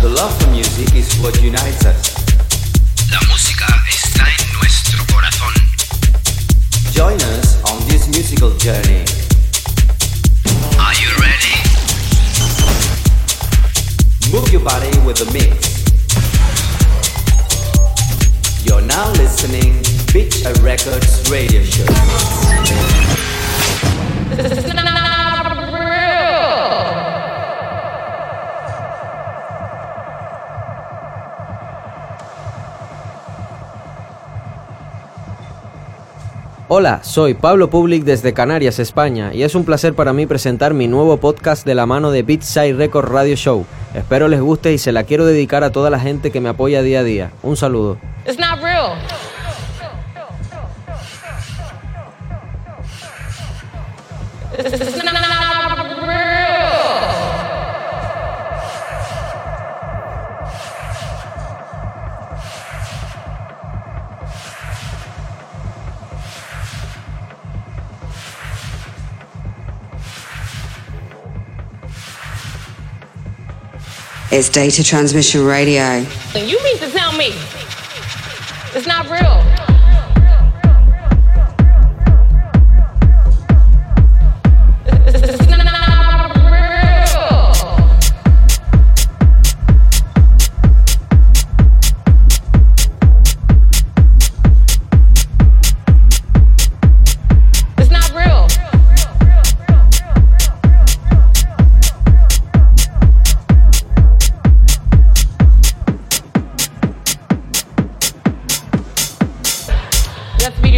The love for music is what unites us. La música está en nuestro corazón. Join us on this musical journey. Are you ready? Move your body with the mix. You're now listening to Beach Records Radio Show. Hola, soy Pablo Public desde Canarias, España, y es un placer para mí presentar mi nuevo podcast de la mano de Beatside Record Radio Show. Espero les guste y se la quiero dedicar a toda la gente que me apoya día a día. Un saludo. It's data transmission radio. You mean to tell me it's not real?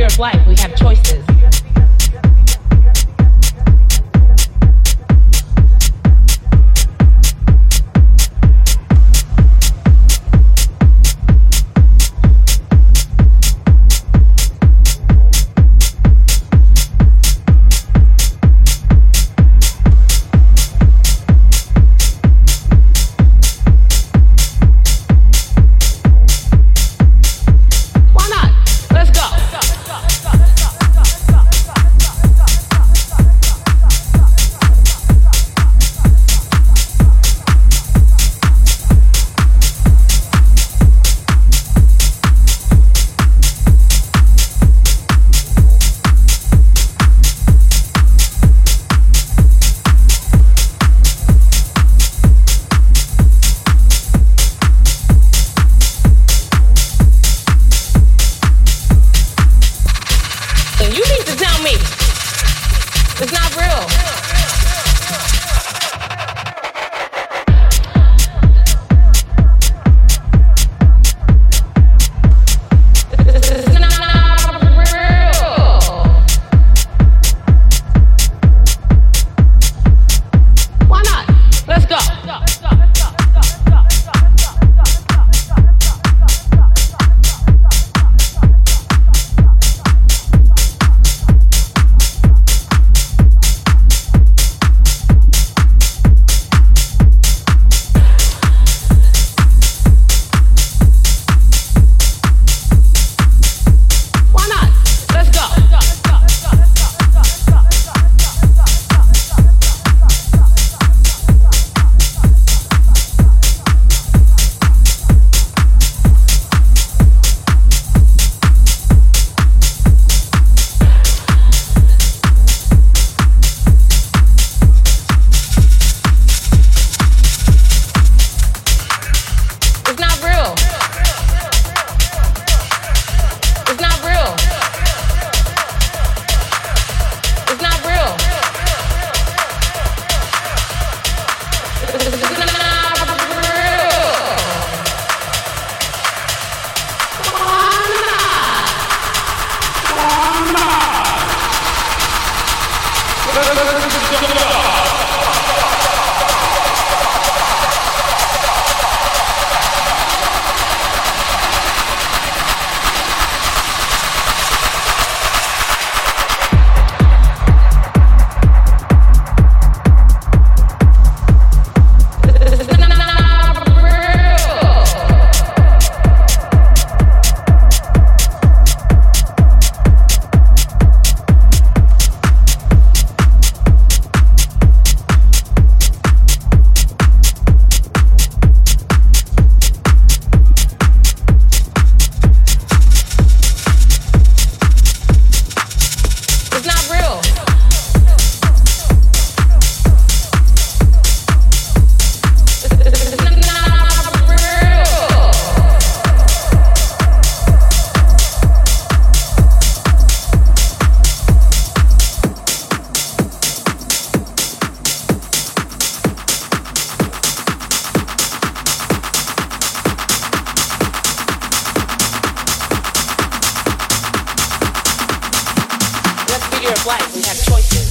sphere of life, we have choices. Of life. We have choices.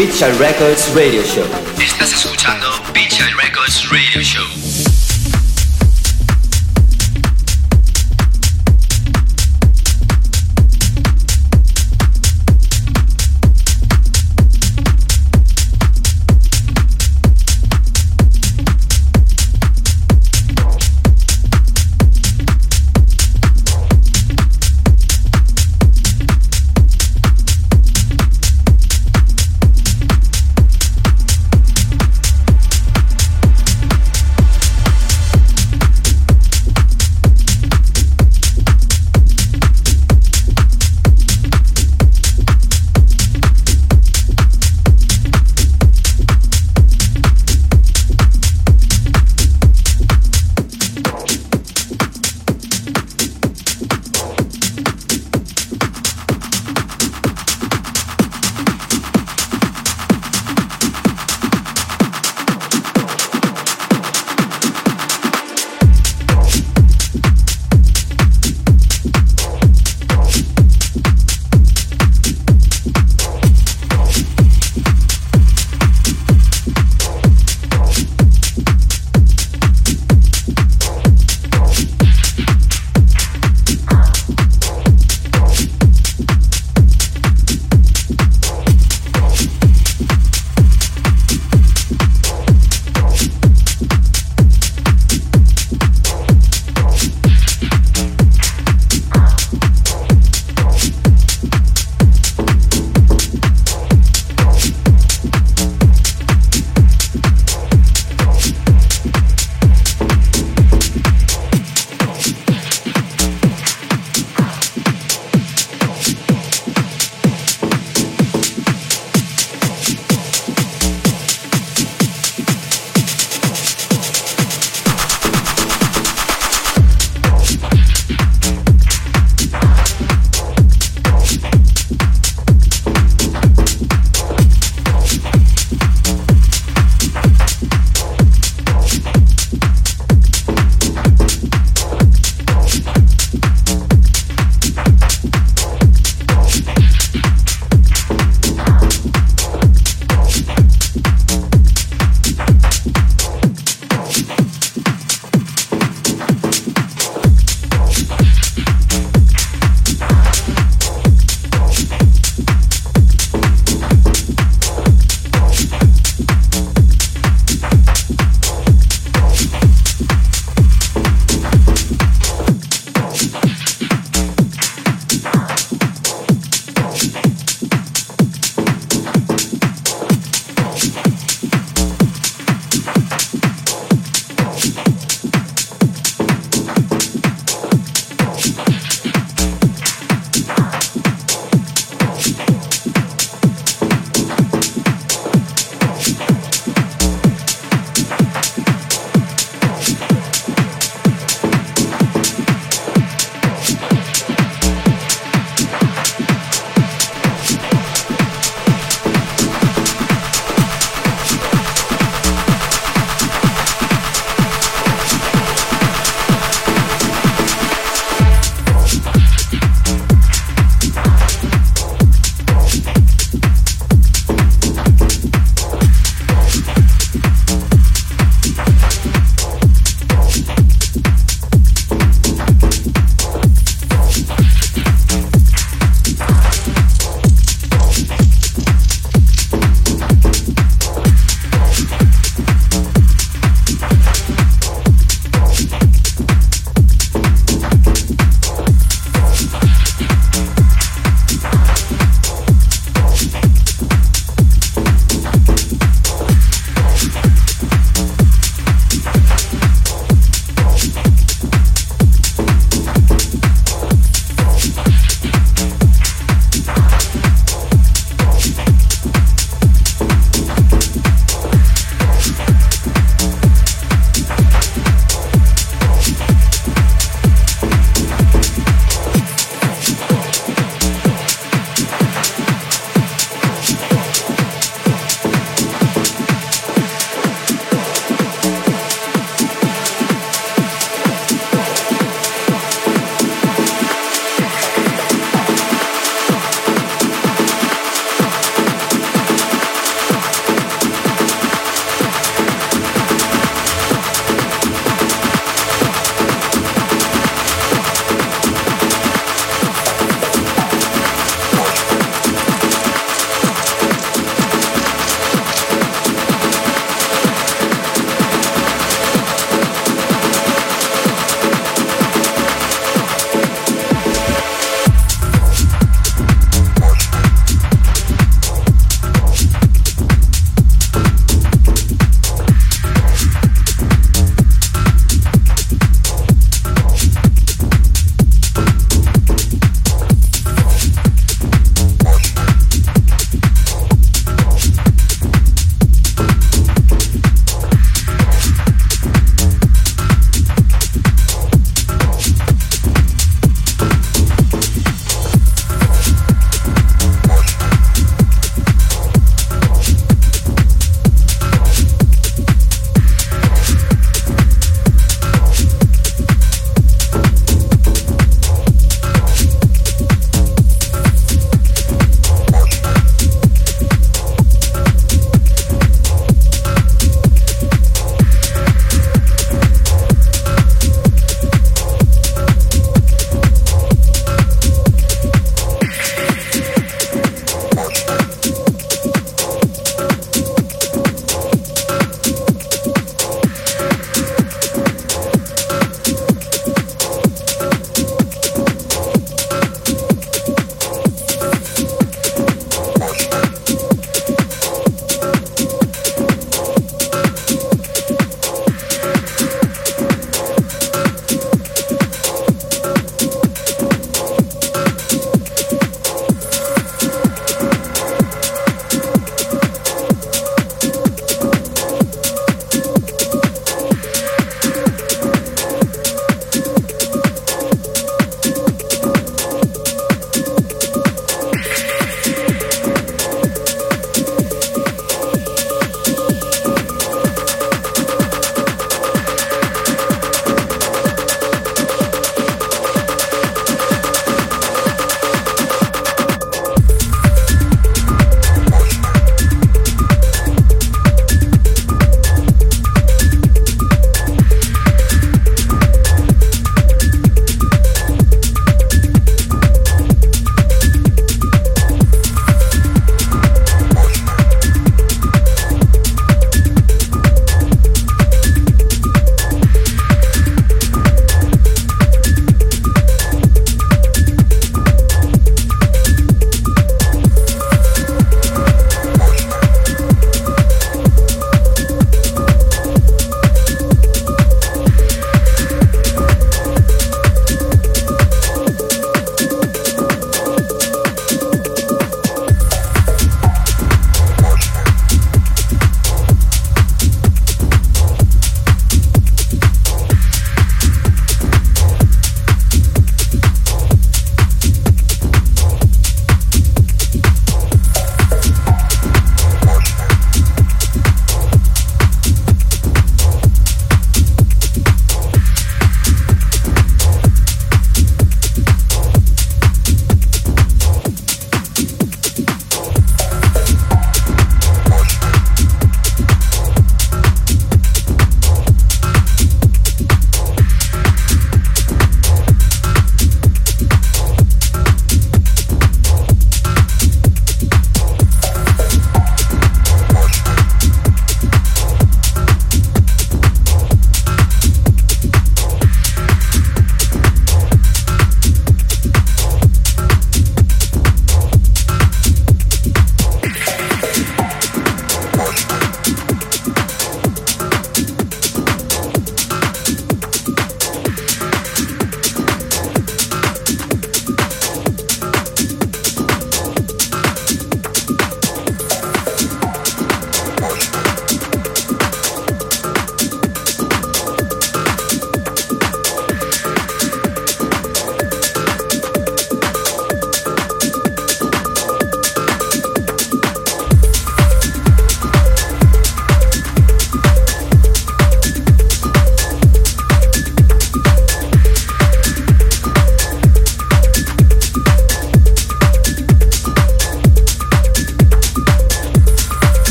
Pizza Records Radio Show. Estás escuchando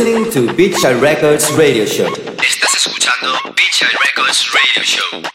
listening to Beach Records Radio Show. Estás escuchando Beach Records Radio Show.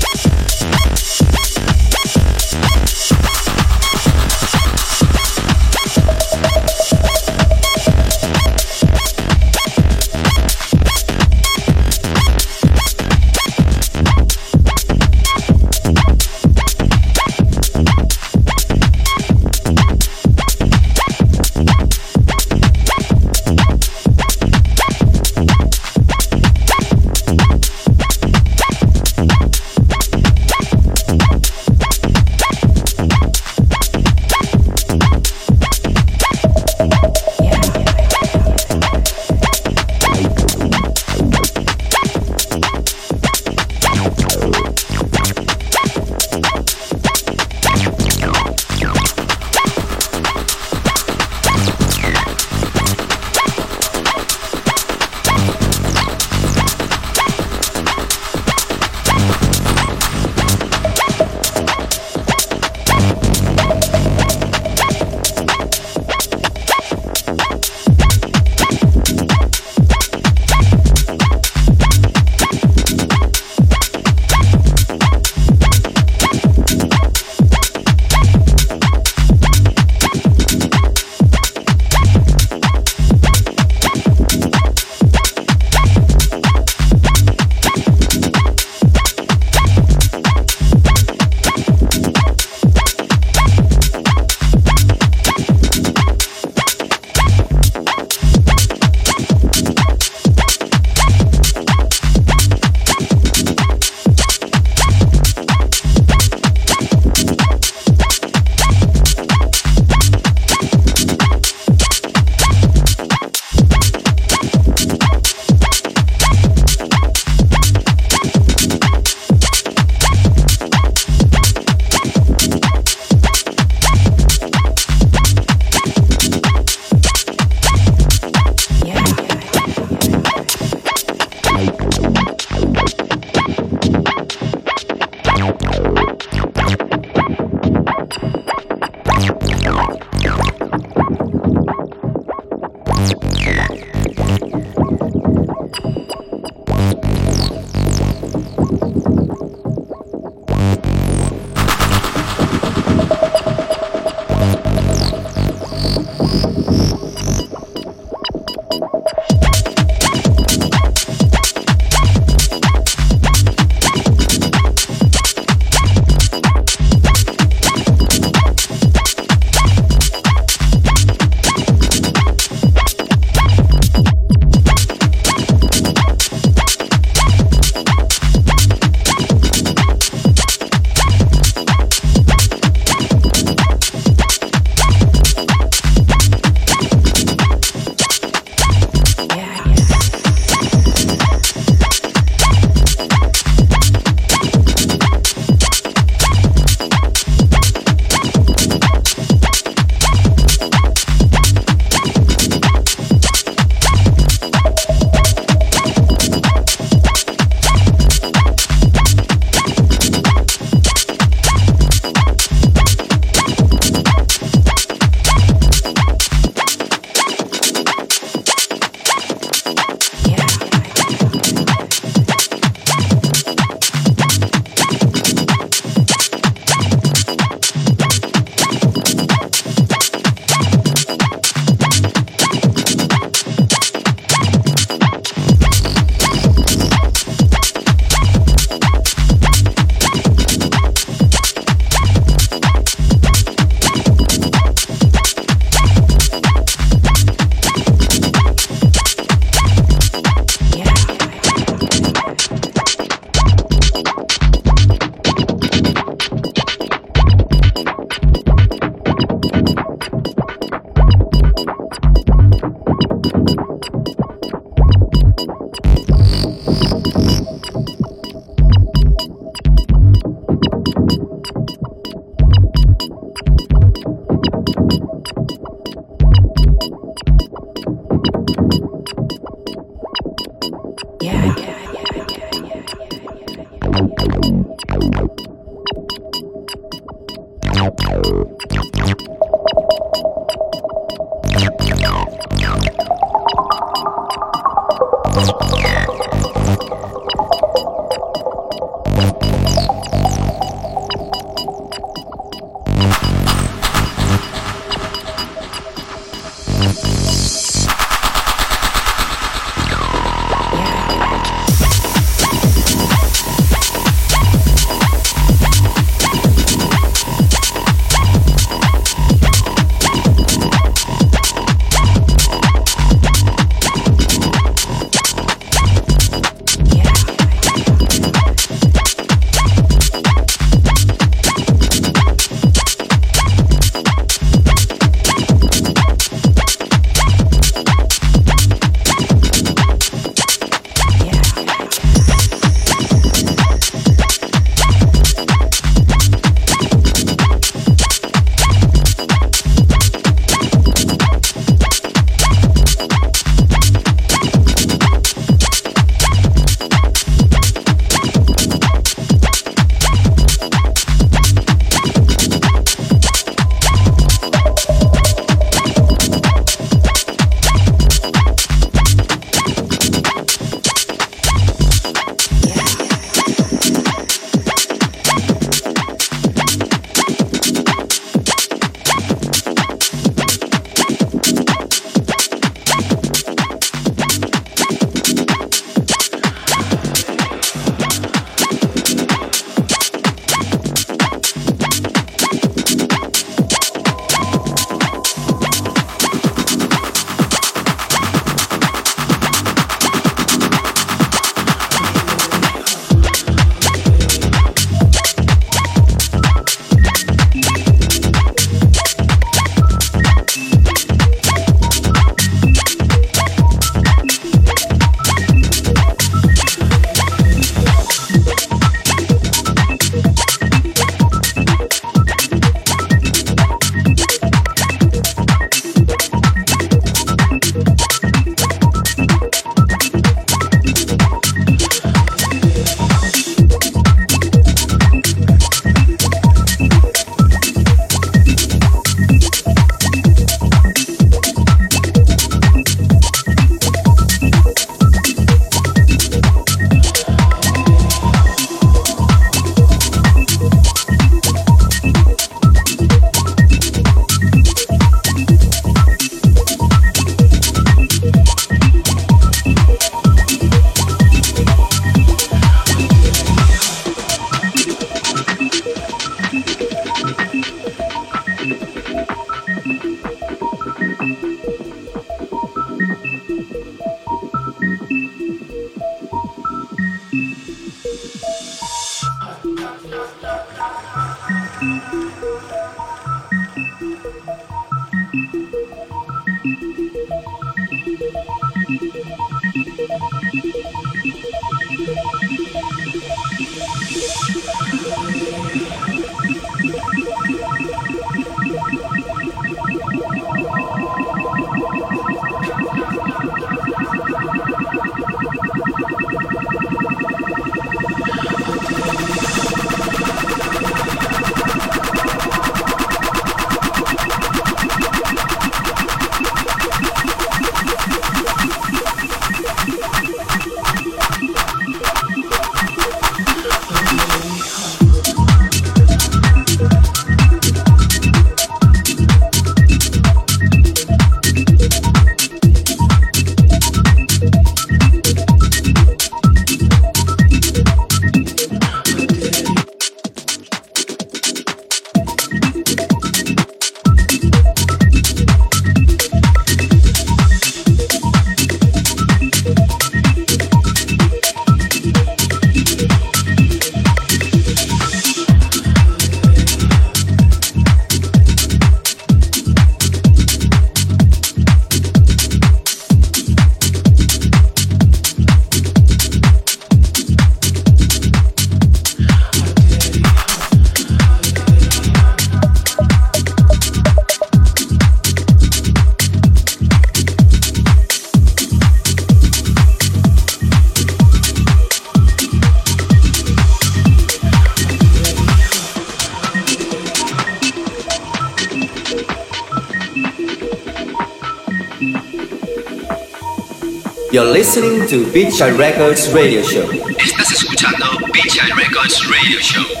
Estás escuchando Beach Records Radio Show.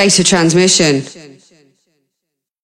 Data transmission.